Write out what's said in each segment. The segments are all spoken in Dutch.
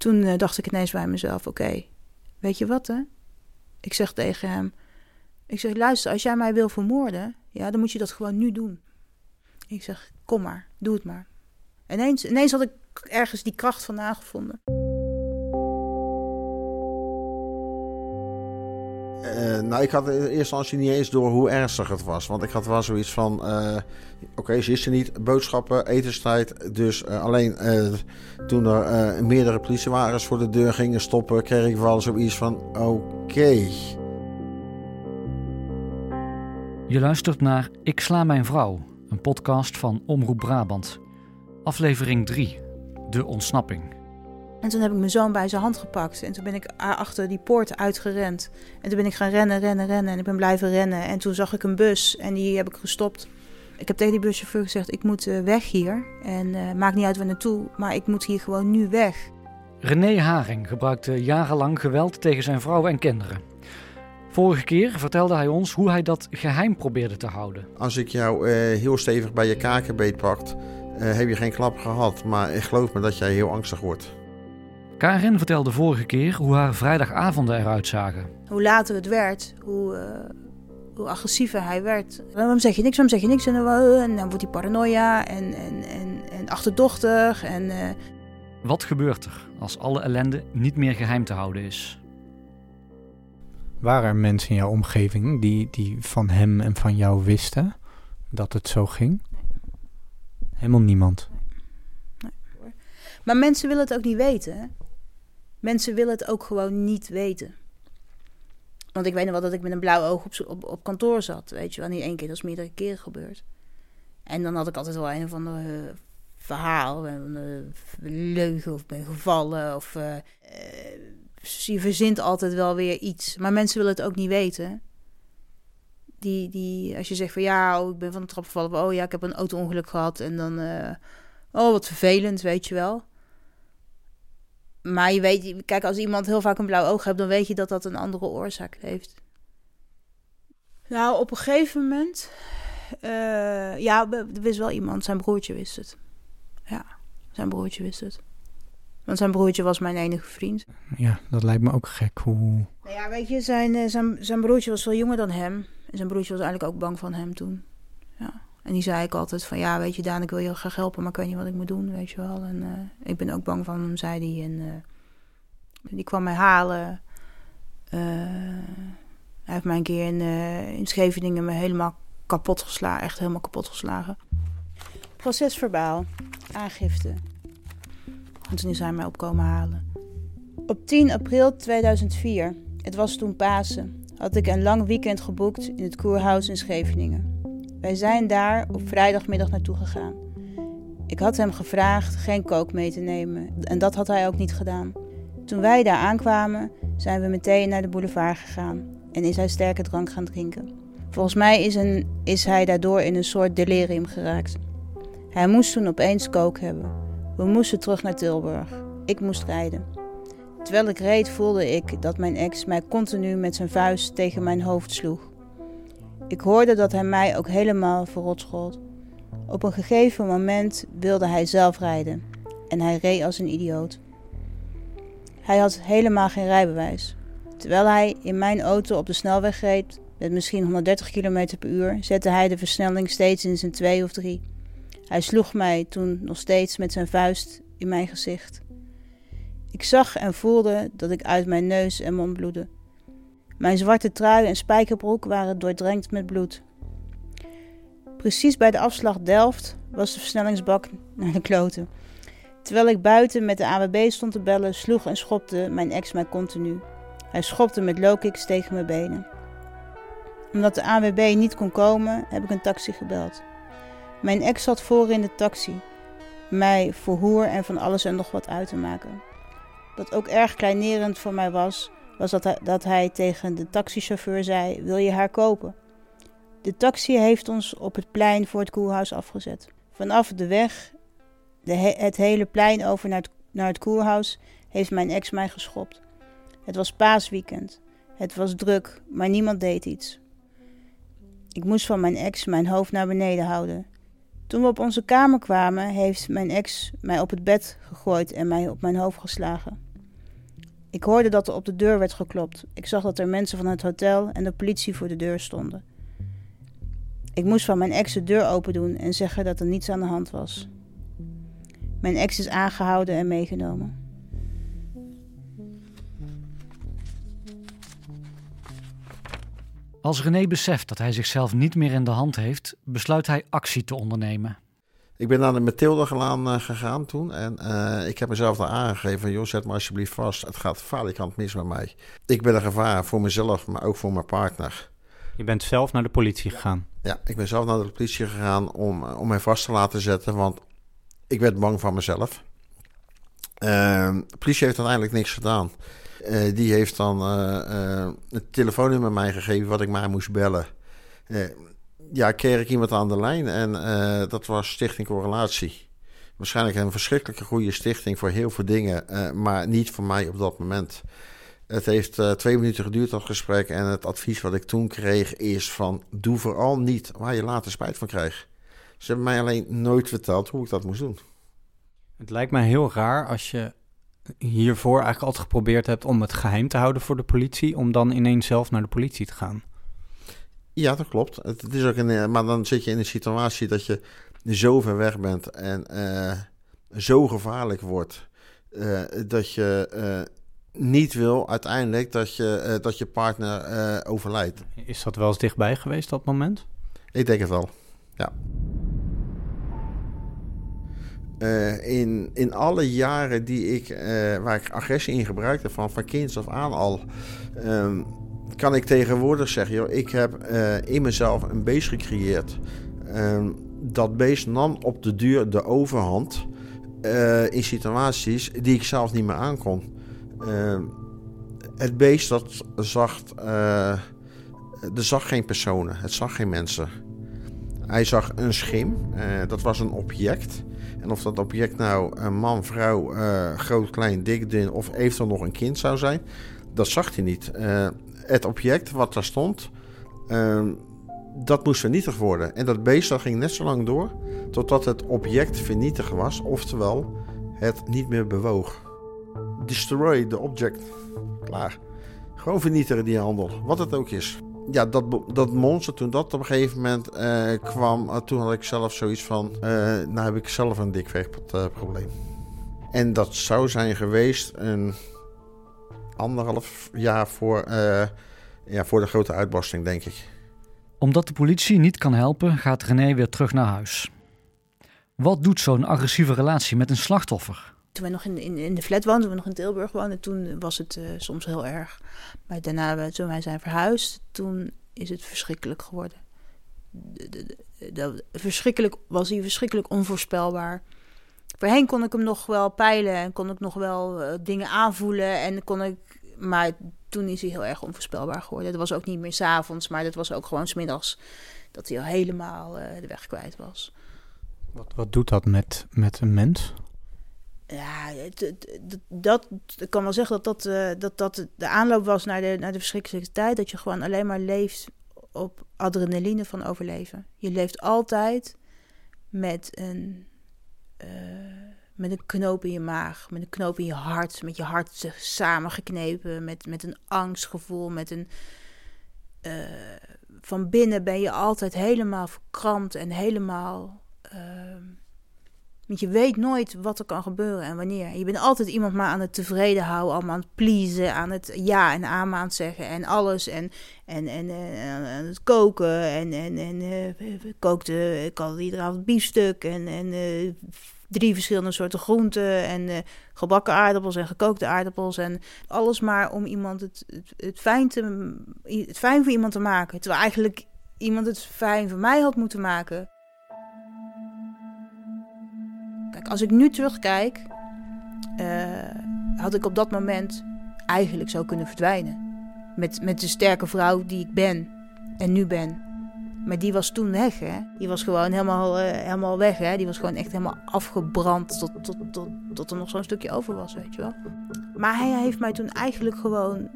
Toen eh, dacht ik ineens bij mezelf: oké, weet je wat hè? Ik zeg tegen hem: Ik zeg, luister, als jij mij wil vermoorden, ja, dan moet je dat gewoon nu doen. Ik zeg: Kom maar, doe het maar. Ineens, ineens had ik ergens die kracht vandaan gevonden. Uh, nou, ik had in eerste instantie niet eens door hoe ernstig het was. Want ik had wel zoiets van: uh, oké, ze is er niet. Boodschappen, etenstijd. Dus uh, alleen toen er meerdere politiewagens voor de deur gingen stoppen, kreeg ik wel zoiets van: oké. Je luistert naar Ik sla mijn vrouw, een podcast van Omroep Brabant. Aflevering 3: De ontsnapping. En toen heb ik mijn zoon bij zijn hand gepakt. En toen ben ik achter die poort uitgerend. En toen ben ik gaan rennen, rennen, rennen. En ik ben blijven rennen. En toen zag ik een bus en die heb ik gestopt. Ik heb tegen die buschauffeur gezegd: Ik moet eh, weg hier. En uh, maakt niet uit waar naartoe, maar ik moet hier gewoon nu weg. René Haring gebruikte jarenlang geweld tegen zijn vrouw en kinderen. Vorige keer vertelde hij ons hoe hij dat geheim probeerde te houden. Als ik jou uh, heel stevig bij je kakenbeet pakt, heb je geen klap gehad. Maar ik geloof me dat jij heel angstig wordt. Karin vertelde vorige keer hoe haar vrijdagavonden eruit zagen. Hoe later het werd, hoe, uh, hoe agressiever hij werd. Waarom zeg je niks, waarom zeg je niks? En dan, en dan wordt hij paranoia en, en, en, en achterdochtig. En, uh... Wat gebeurt er als alle ellende niet meer geheim te houden is? Waren er mensen in jouw omgeving die, die van hem en van jou wisten dat het zo ging? Nee. Helemaal niemand. Nee. Nee. Maar mensen willen het ook niet weten. Mensen willen het ook gewoon niet weten. Want ik weet nog wel dat ik met een blauw oog op, op, op kantoor zat. Weet je wel, niet één keer, dat is meerdere keren gebeurd. En dan had ik altijd wel een of ander uh, verhaal. Een uh, leugen of ben gevallen. Of je verzint altijd wel weer iets. Maar mensen willen het ook niet weten. Die, die, als je zegt van ja, oh, ik ben van de trap gevallen. Oh ja, ik heb een auto-ongeluk gehad. En dan, oh wat vervelend, weet je wel. Maar je weet, kijk, als iemand heel vaak een blauw oog heeft, dan weet je dat dat een andere oorzaak heeft. Nou, op een gegeven moment. Uh, ja, er wist wel iemand, zijn broertje wist het. Ja, zijn broertje wist het. Want zijn broertje was mijn enige vriend. Ja, dat lijkt me ook gek. Hoe... Nou ja, weet je, zijn, eh, zijn, zijn broertje was veel jonger dan hem. En zijn broertje was eigenlijk ook bang van hem toen. Ja. En die zei ik altijd van, ja, weet je, Daan, ik wil je graag helpen, maar ik weet niet wat ik moet doen, weet je wel. En uh, ik ben ook bang van hem, zei hij. En uh, die kwam mij halen. Uh, hij heeft mij een keer in, in Scheveningen me helemaal kapot geslagen, echt helemaal kapot geslagen. Procesverbaal, aangifte. En toen is hij mij opkomen halen. Op 10 april 2004, het was toen Pasen, had ik een lang weekend geboekt in het Koerhuis in Scheveningen. Wij zijn daar op vrijdagmiddag naartoe gegaan. Ik had hem gevraagd geen kook mee te nemen en dat had hij ook niet gedaan. Toen wij daar aankwamen, zijn we meteen naar de boulevard gegaan en is hij sterke drank gaan drinken. Volgens mij is, een, is hij daardoor in een soort delirium geraakt. Hij moest toen opeens kook hebben. We moesten terug naar Tilburg. Ik moest rijden. Terwijl ik reed voelde ik dat mijn ex mij continu met zijn vuist tegen mijn hoofd sloeg. Ik hoorde dat hij mij ook helemaal verrot schold. Op een gegeven moment wilde hij zelf rijden en hij reed als een idioot. Hij had helemaal geen rijbewijs. Terwijl hij in mijn auto op de snelweg reed met misschien 130 km per uur, zette hij de versnelling steeds in zijn 2 of 3. Hij sloeg mij toen nog steeds met zijn vuist in mijn gezicht. Ik zag en voelde dat ik uit mijn neus en mond bloedde. Mijn zwarte trui en spijkerbroek waren doordrenkt met bloed. Precies bij de afslag Delft was de versnellingsbak naar de kloten. Terwijl ik buiten met de AWB stond te bellen, sloeg en schopte mijn ex mij continu. Hij schopte met low-kicks tegen mijn benen. Omdat de AWB niet kon komen, heb ik een taxi gebeld. Mijn ex zat voor in de taxi, mij voor hoer en van alles en nog wat uit te maken. Wat ook erg kleinerend voor mij was, was dat hij, dat hij tegen de taxichauffeur zei: Wil je haar kopen? De taxi heeft ons op het plein voor het koerhuis afgezet. Vanaf de weg, de het hele plein over naar het, naar het koerhuis, heeft mijn ex mij geschopt. Het was paasweekend. Het was druk, maar niemand deed iets. Ik moest van mijn ex mijn hoofd naar beneden houden. Toen we op onze kamer kwamen, heeft mijn ex mij op het bed gegooid en mij op mijn hoofd geslagen. Ik hoorde dat er op de deur werd geklopt. Ik zag dat er mensen van het hotel en de politie voor de deur stonden. Ik moest van mijn ex de deur open doen en zeggen dat er niets aan de hand was. Mijn ex is aangehouden en meegenomen. Als René beseft dat hij zichzelf niet meer in de hand heeft, besluit hij actie te ondernemen. Ik ben naar de Mathilde uh, gegaan toen. En uh, ik heb mezelf daar aangegeven: joh, zet me alsjeblieft vast. Het gaat falikant mis met mij. Ik ben een gevaar voor mezelf, maar ook voor mijn partner. Je bent zelf naar de politie gegaan? Ja, ik ben zelf naar de politie gegaan om, om mij vast te laten zetten. Want ik werd bang van mezelf. Uh, de politie heeft uiteindelijk niks gedaan. Uh, die heeft dan het telefoonnummer mij gegeven wat ik maar moest bellen ja, kreeg ik iemand aan de lijn en uh, dat was Stichting Correlatie. Waarschijnlijk een verschrikkelijke goede stichting voor heel veel dingen, uh, maar niet voor mij op dat moment. Het heeft uh, twee minuten geduurd, dat gesprek. En het advies wat ik toen kreeg is van... doe vooral niet waar je later spijt van krijgt. Ze hebben mij alleen nooit verteld hoe ik dat moest doen. Het lijkt mij heel raar als je hiervoor eigenlijk altijd geprobeerd hebt... om het geheim te houden voor de politie... om dan ineens zelf naar de politie te gaan. Ja, dat klopt. Het, is ook een, eh, maar dan zit je in een situatie dat je zo ver weg bent en uh, zo gevaarlijk wordt. Uh, dat je uh, niet wil uiteindelijk dat je, dat je partner overlijdt. Is dat wel eens dichtbij geweest, dat moment? Ik denk het wel, ja. in, in alle jaren die ik, waar ik agressie in gebruikte, van, van kinds af aan al, um, kan ik tegenwoordig zeggen, joh, ik heb uh, in mezelf een beest gecreëerd. Uh, dat beest nam op de duur de overhand uh, in situaties die ik zelf niet meer aankon. Ehm, het beest dat zag, uh, zag geen personen, het zag geen mensen. Hij zag een schim, dat was een object. En of dat object nou een man, vrouw, groot, klein, dik, dun of eventueel nog een kind zou zijn, dat zag hij niet het object wat daar stond, uh, dat moest vernietigd worden. En dat beest dat ging net zo lang door totdat het object vernietigd was, oftewel het niet meer bewoog. Destroy the object. Klaar. Gewoon vernietigen die handel, wat het ook is. Ja, dat, dat monster, toen dat op een gegeven moment uh, kwam, uh, toen had ik zelf zoiets van, uh, nou heb ik zelf een dikveegprobleem. En dat zou zijn geweest een anderhalf jaar voor, uh, ja, voor de grote uitbarsting, denk ik. Omdat de politie niet kan helpen, gaat René weer terug naar huis. Wat doet zo'n agressieve relatie met een slachtoffer? Toen wij nog in, in, in de flat woonden, toen we nog in Tilburg woonden, toen was het uh, soms heel erg. Maar daarna, toen wij zijn verhuisd, toen is het verschrikkelijk geworden. De, de, de, verschrikkelijk, was hij verschrikkelijk onvoorspelbaar. Voorheen kon ik hem nog wel peilen en kon ik nog wel uh, dingen aanvoelen. En kon ik, maar toen is hij heel erg onvoorspelbaar geworden. Dat was ook niet meer s'avonds, maar dat was ook gewoon smiddags. Dat hij al helemaal uh, de weg kwijt was. Wat, wat doet dat met, met een mens? Ja, dat, ik kan wel zeggen dat dat, uh, dat dat de aanloop was naar de, naar de verschrikkelijke tijd. Dat je gewoon alleen maar leeft op adrenaline van overleven. Je leeft altijd met een met een knoop in je maag, met een knoop in je hart, met je hart samengeknepen, met, met een angstgevoel, met een. Uh, van binnen ben je altijd helemaal verkrampt en helemaal. Uh, want je weet nooit wat er kan gebeuren en wanneer. Je bent altijd iemand maar aan het tevreden houden, allemaal aan het pleasen, aan het ja en aan zeggen en alles. En, en, en, aan het koken. En, en, en uh, kookte, ik had iedere avond biefstuk en, en uh, drie verschillende soorten groenten en gebakken aardappels en gekookte aardappels en alles maar om iemand het, het, het, fijn te, het fijn voor iemand te maken. Terwijl eigenlijk iemand het fijn voor mij had moeten maken. Als ik nu terugkijk, uh, had ik op dat moment eigenlijk zo kunnen verdwijnen. Met, met de sterke vrouw die ik ben en nu ben. Maar die was toen weg, hè. Die was gewoon helemaal, uh, helemaal weg, hè. Die was gewoon echt helemaal afgebrand tot, tot, tot, tot er nog zo'n stukje over was, weet je wel. Maar hij heeft mij toen eigenlijk gewoon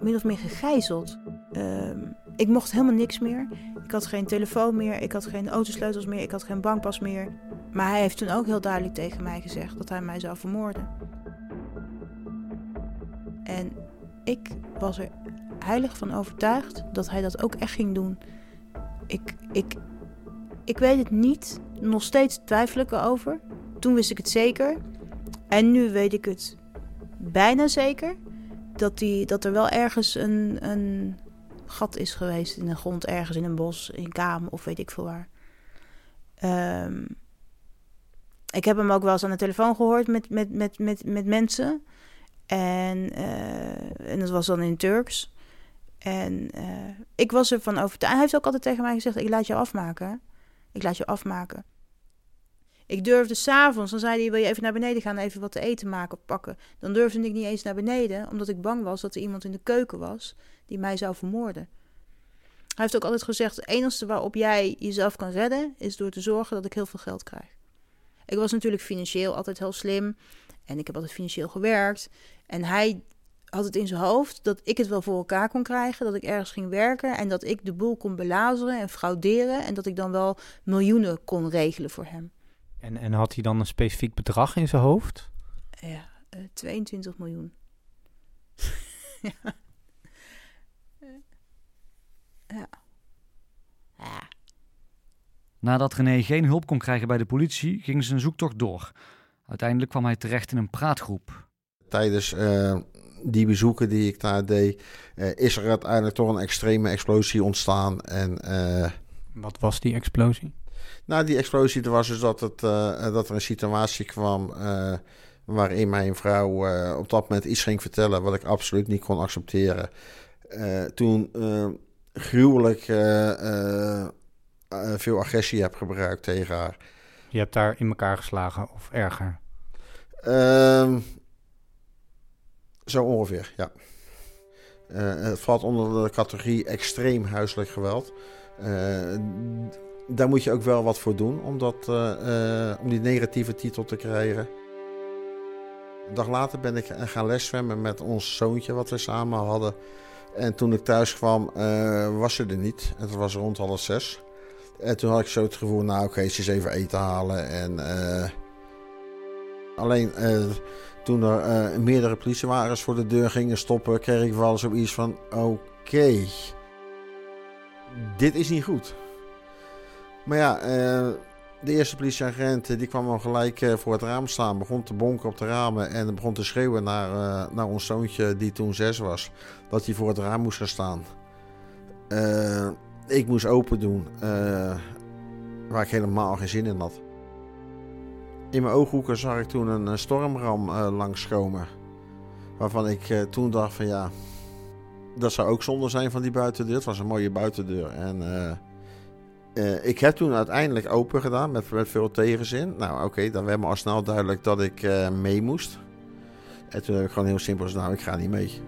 min of meer gegijzeld. Uh, ik mocht helemaal niks meer. Ik had geen telefoon meer, ik had geen autosleutels meer, ik had geen bankpas meer. Maar hij heeft toen ook heel duidelijk tegen mij gezegd dat hij mij zou vermoorden. En ik was er heilig van overtuigd dat hij dat ook echt ging doen. Ik, ik, ik weet het niet. Nog steeds twijfel ik erover. Toen wist ik het zeker. En nu weet ik het bijna zeker. Dat, die, dat er wel ergens een, een gat is geweest in de grond. Ergens in een bos, in kamer of weet ik veel waar. Ehm, ik heb hem ook wel eens aan de telefoon gehoord met, met, met, met, met mensen. En, uh, en dat was dan in Turks. En uh, ik was ervan overtuigd. Hij heeft ook altijd tegen mij gezegd: Ik laat je afmaken. Ik laat je afmaken. Ik durfde s'avonds, dan zei hij: Wil je even naar beneden gaan, even wat te eten maken, pakken? Dan durfde ik niet eens naar beneden, omdat ik bang was dat er iemand in de keuken was die mij zou vermoorden. Hij heeft ook altijd gezegd: Het enige waarop jij jezelf kan redden, is door te zorgen dat ik heel veel geld krijg. Ik was natuurlijk financieel altijd heel slim. En ik heb altijd financieel gewerkt. En hij had het in zijn hoofd dat ik het wel voor elkaar kon krijgen. Dat ik ergens ging werken en dat ik de boel kon belazeren en frauderen. En dat ik dan wel miljoenen kon regelen voor hem. En, en had hij dan een specifiek bedrag in zijn hoofd? Ja, uh, eh, 22 miljoen. ja. ja. Ja. Nadat René geen hulp kon krijgen bij de politie, ging zijn zoektocht door. Uiteindelijk kwam hij terecht in een praatgroep. Tijdens uh, die bezoeken die ik daar deed, uh, is er uiteindelijk toch een extreme explosie ontstaan. En, uh, Wat was die explosie? Nou, die explosie was dus dat, het, dat er een situatie kwam waarin mijn vrouw op dat moment iets ging vertellen wat ik absoluut niet kon accepteren. toen gruwelijk veel agressie heb gebruikt tegen haar. Je hebt daar in elkaar geslagen of erger? Um, zo ongeveer, ja. Uh, het valt onder de categorie extreem huiselijk geweld. Uh, daar moet je ook wel wat voor doen om, dat, uh, om die negatieve titel te krijgen. Een dag later ben ik gaan leszwemmen met ons zoontje wat we samen hadden. En toen ik thuis kwam was ze er niet. Het was rond half zes. En toen had ik zo het gevoel, nou oké, ze is even eten halen. En, alleen toen er meerdere politiewagens voor de deur gingen stoppen, kreeg ik wel zoiets van, oké, dit is niet goed. Maar ja, de eerste politieagent die kwam al gelijk voor het raam staan, begon te bonken op de ramen en begon te schreeuwen naar, naar ons zoontje die toen zes was, dat hij voor het raam moest gaan staan. Ik moest open doen, waar ik helemaal geen zin in had. In mijn ooghoeken zag ik toen een stormram uh, langskomen. Waarvan ik toen dacht van ja, dat zou ook zonde zijn van die buitendeur. Het was een mooie buitendeur. En ik heb toen uiteindelijk open gedaan met, veel tegenzin. Nou oké, dan werd me al snel duidelijk dat ik mee moest. En toen heb ik gewoon heel simpel gezegd, nou ik ga niet mee.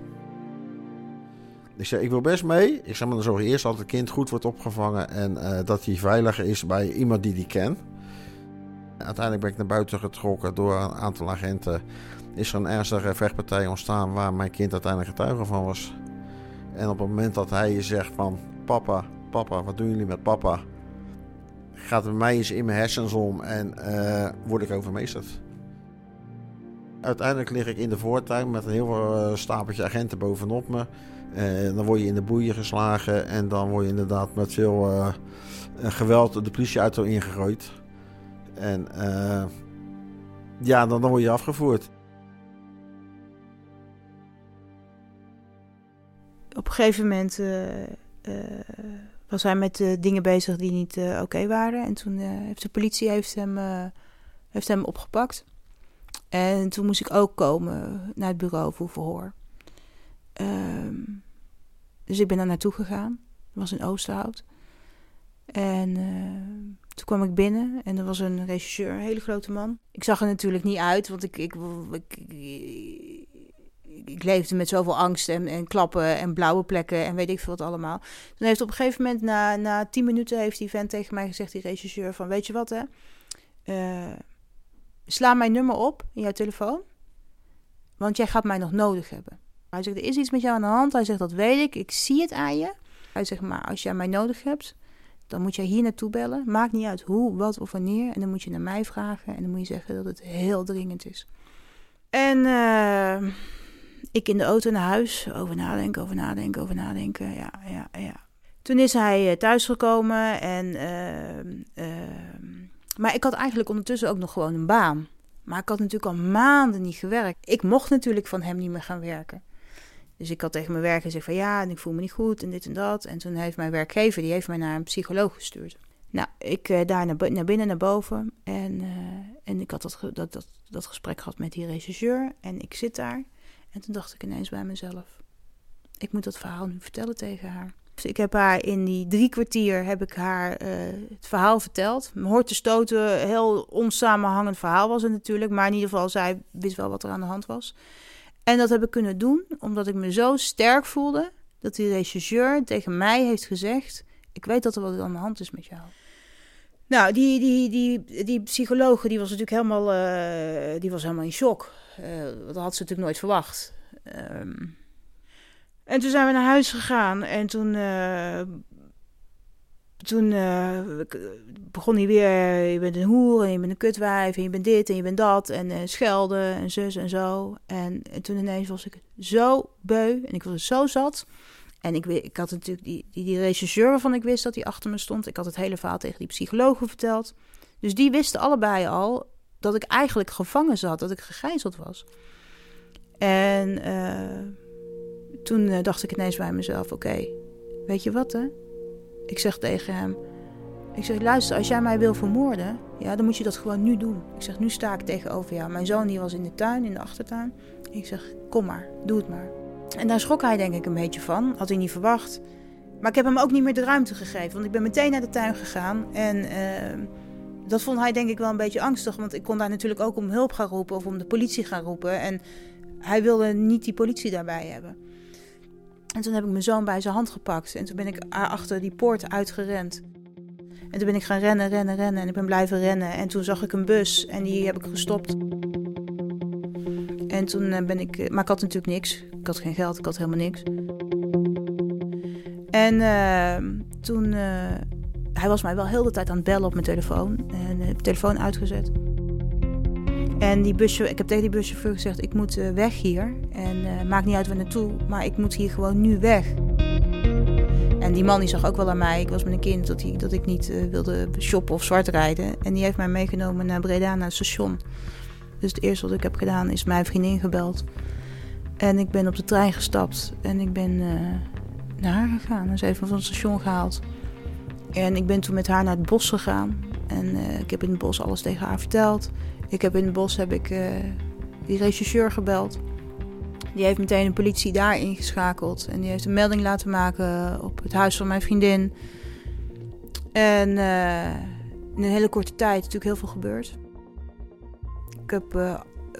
Ik zei, ik wil best mee. Ik zeg, maar dan zorg eerst dat het kind goed wordt opgevangen en uh, dat hij veiliger is bij iemand die die kent. Uiteindelijk ben ik naar buiten getrokken door een aantal agenten. Is er een ernstige vechtpartij ontstaan waar mijn kind uiteindelijk getuige van was. En op het moment dat hij zegt van, papa, papa, wat doen jullie met papa? Gaat bij mij eens in mijn hersens om en uh, word ik overmeesterd. Uiteindelijk lig ik in de voortuin met een heel uh, stapeltje agenten bovenop me. Uh, dan word je in de boeien geslagen en dan word je inderdaad met veel geweld de politieauto ingegooid. En ja, dan, dan word je afgevoerd. Op een gegeven moment was hij met dingen bezig die niet oké okay waren. En toen heeft de politie heeft hem, heeft hem opgepakt. En toen moest ik ook komen naar het bureau voor verhoor. Um, dus ik ben daar naartoe gegaan. Dat was in Oosterhout. En toen kwam ik binnen en er was een regisseur, een hele grote man. Ik zag er natuurlijk niet uit, want ik, ik, ik, leefde met zoveel angst en, en klappen en blauwe plekken en weet ik veel wat allemaal. Toen heeft op een gegeven moment, na, na tien minuten, heeft die vent tegen mij gezegd, die regisseur, van weet je wat hè, uh, sla mijn nummer op in jouw telefoon, want jij gaat mij nog nodig hebben. Hij zegt, er is iets met jou aan de hand. Hij zegt, dat weet ik. Ik zie het aan je. Hij zegt, maar als jij mij nodig hebt, dan moet jij hier naartoe bellen. Maakt niet uit hoe, wat of wanneer. En dan moet je naar mij vragen. En dan moet je zeggen dat het heel dringend is. En uh, ik in de auto naar huis. Over nadenken, over nadenken, over nadenken. Ja, ja, ja. Toen is hij thuisgekomen en... ehm, ehm, maar ik had eigenlijk ondertussen ook nog gewoon een baan. Maar ik had natuurlijk al maanden niet gewerkt. Ik mocht natuurlijk van hem niet meer gaan werken. Dus ik had tegen mijn werk gezegd van ja, en ik voel me niet goed en dit en dat. En toen heeft mijn werkgever, die heeft mij naar een psycholoog gestuurd. Nou, ik uh, daar naar, naar, binnen, naar boven. En, uh, en ik had dat, dat, dat, dat gesprek gehad met die regisseur. En ik zit daar. En toen dacht ik ineens bij mezelf. Ik moet dat verhaal nu vertellen tegen haar. Dus ik heb haar in die drie kwartier heb ik haar uh, het verhaal verteld. Hoort te stoten, heel onsamenhangend verhaal was het natuurlijk. Maar in ieder geval, zij wist wel wat er aan de hand was. En dat heb ik kunnen doen omdat ik me zo sterk voelde dat die regisseur tegen mij heeft gezegd: Ik weet dat er wat aan de hand is met jou. Nou, die, die, die, die psycholoog die was natuurlijk helemaal, uh, die was helemaal in shock. Uh, dat had ze natuurlijk nooit verwacht. Um, en toen zijn we naar huis gegaan en toen, uh, toen uh, begon hij weer, je bent een hoer en je bent een kutwijf en je bent dit en je bent dat en uh, schelden en zus en zo. En, en, toen ineens was ik zo beu en ik was zo zat. En ik, ik had natuurlijk die, die, die regisseur waarvan ik wist dat hij achter me stond. Ik had het hele verhaal tegen die psychologen verteld. Dus die wisten allebei al dat ik eigenlijk gevangen zat, dat ik gegijzeld was. En toen uh, dacht ik ineens bij mezelf: oké, weet je wat hè? Ik zeg tegen hem: Ik zeg, luister, als jij mij wil vermoorden, ja, dan moet je dat gewoon nu doen. Ik zeg, nu sta ik tegenover jou. Mijn zoon die was in de tuin, in de achtertuin. Ik zeg, kom maar, doe het maar. En daar schrok hij denk ik een beetje van. Had hij niet verwacht. Maar ik heb hem ook niet meer de ruimte gegeven. Want ik ben meteen naar de tuin gegaan. En uh, dat vond hij denk ik wel een beetje angstig. Want ik kon daar natuurlijk ook om hulp gaan roepen of om de politie gaan roepen. En hij wilde niet die politie daarbij hebben. En toen heb ik mijn zoon bij zijn hand gepakt. En toen ben ik achter die poort uitgerend. En toen ben ik gaan rennen, rennen, rennen. En ik ben blijven rennen. En toen zag ik een bus en die heb ik gestopt. En toen ben ik... Maar ik had natuurlijk niks. Ik had geen geld, ik had helemaal niks. En uh, toen... Uh, hij was mij wel heel de tijd aan het bellen op mijn telefoon. En uh, de telefoon uitgezet. En die buschauffeur, ik heb tegen die buschauffeur gezegd: ik moet uh, weg hier. En uh, maakt niet uit waar naartoe, maar ik moet hier gewoon nu weg. En die man die zag ook wel aan mij. Ik was met een kind dat, hij, dat ik niet wilde shoppen of zwart rijden. En die heeft mij meegenomen naar Breda, naar het station. Dus het eerste wat ik heb gedaan is mijn vriendin gebeld. En ik ben op de trein gestapt en ik ben naar haar gegaan. En ze heeft me van het station gehaald. En ik ben toen met haar naar het bos gegaan. En ik heb in het bos alles tegen haar verteld. Ik heb in het bos heb ik, uh, die regisseur gebeld. Die heeft meteen de politie daar ingeschakeld. En die heeft een melding laten maken op het huis van mijn vriendin. En uh, in een hele korte tijd is natuurlijk heel veel gebeurd. Ik heb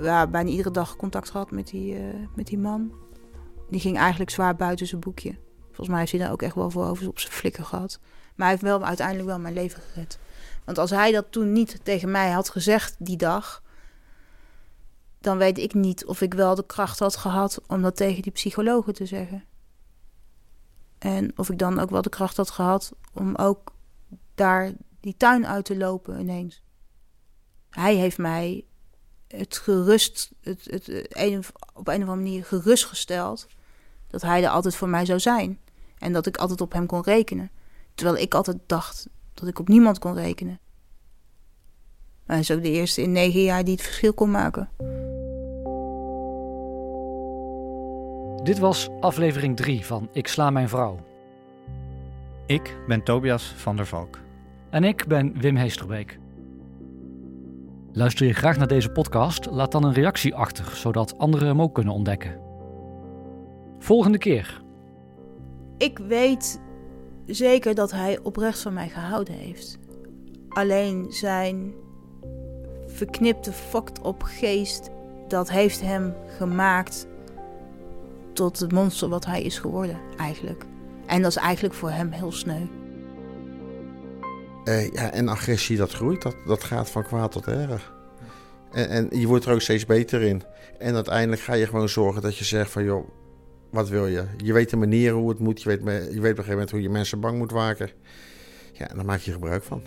ja, bijna iedere dag contact gehad met die, met die man. Die ging eigenlijk zwaar buiten zijn boekje. Volgens mij heeft hij daar ook echt wel voor over op zijn flikken gehad. Maar hij heeft wel uiteindelijk wel mijn leven gered. Want als hij dat toen niet tegen mij had gezegd die dag, dan weet ik niet of ik wel de kracht had gehad om dat tegen die psychologen te zeggen. En of ik dan ook wel de kracht had gehad om ook daar die tuin uit te lopen ineens. Hij heeft mij het gerust, het, op een of andere manier gerustgesteld dat hij er altijd voor mij zou zijn. En dat ik altijd op hem kon rekenen. Terwijl ik altijd dacht, dat ik op niemand kon rekenen. Maar hij is ook de eerste in negen jaar die het verschil kon maken. Dit was aflevering 3 van Ik sla mijn vrouw. Ik ben Tobias van der Valk. En ik ben Wim Heesterbeek. Luister je graag naar deze podcast? Laat dan een reactie achter, zodat anderen hem ook kunnen ontdekken. Volgende keer. Ik weet zeker dat hij oprecht van mij gehouden heeft. Alleen zijn verknipte, fucked op geest, dat heeft hem gemaakt tot het monster wat hij is geworden, eigenlijk. En dat is eigenlijk voor hem heel sneu. Uh, ja, en agressie, dat groeit. Dat, dat gaat van kwaad tot erg. En, en je wordt er ook steeds beter in. En uiteindelijk ga je gewoon zorgen dat je zegt van... joh, wat wil je? Je weet de manier hoe het moet. Je weet, je weet op een gegeven moment hoe je mensen bang moet maken. Ja, en daar maak je gebruik van.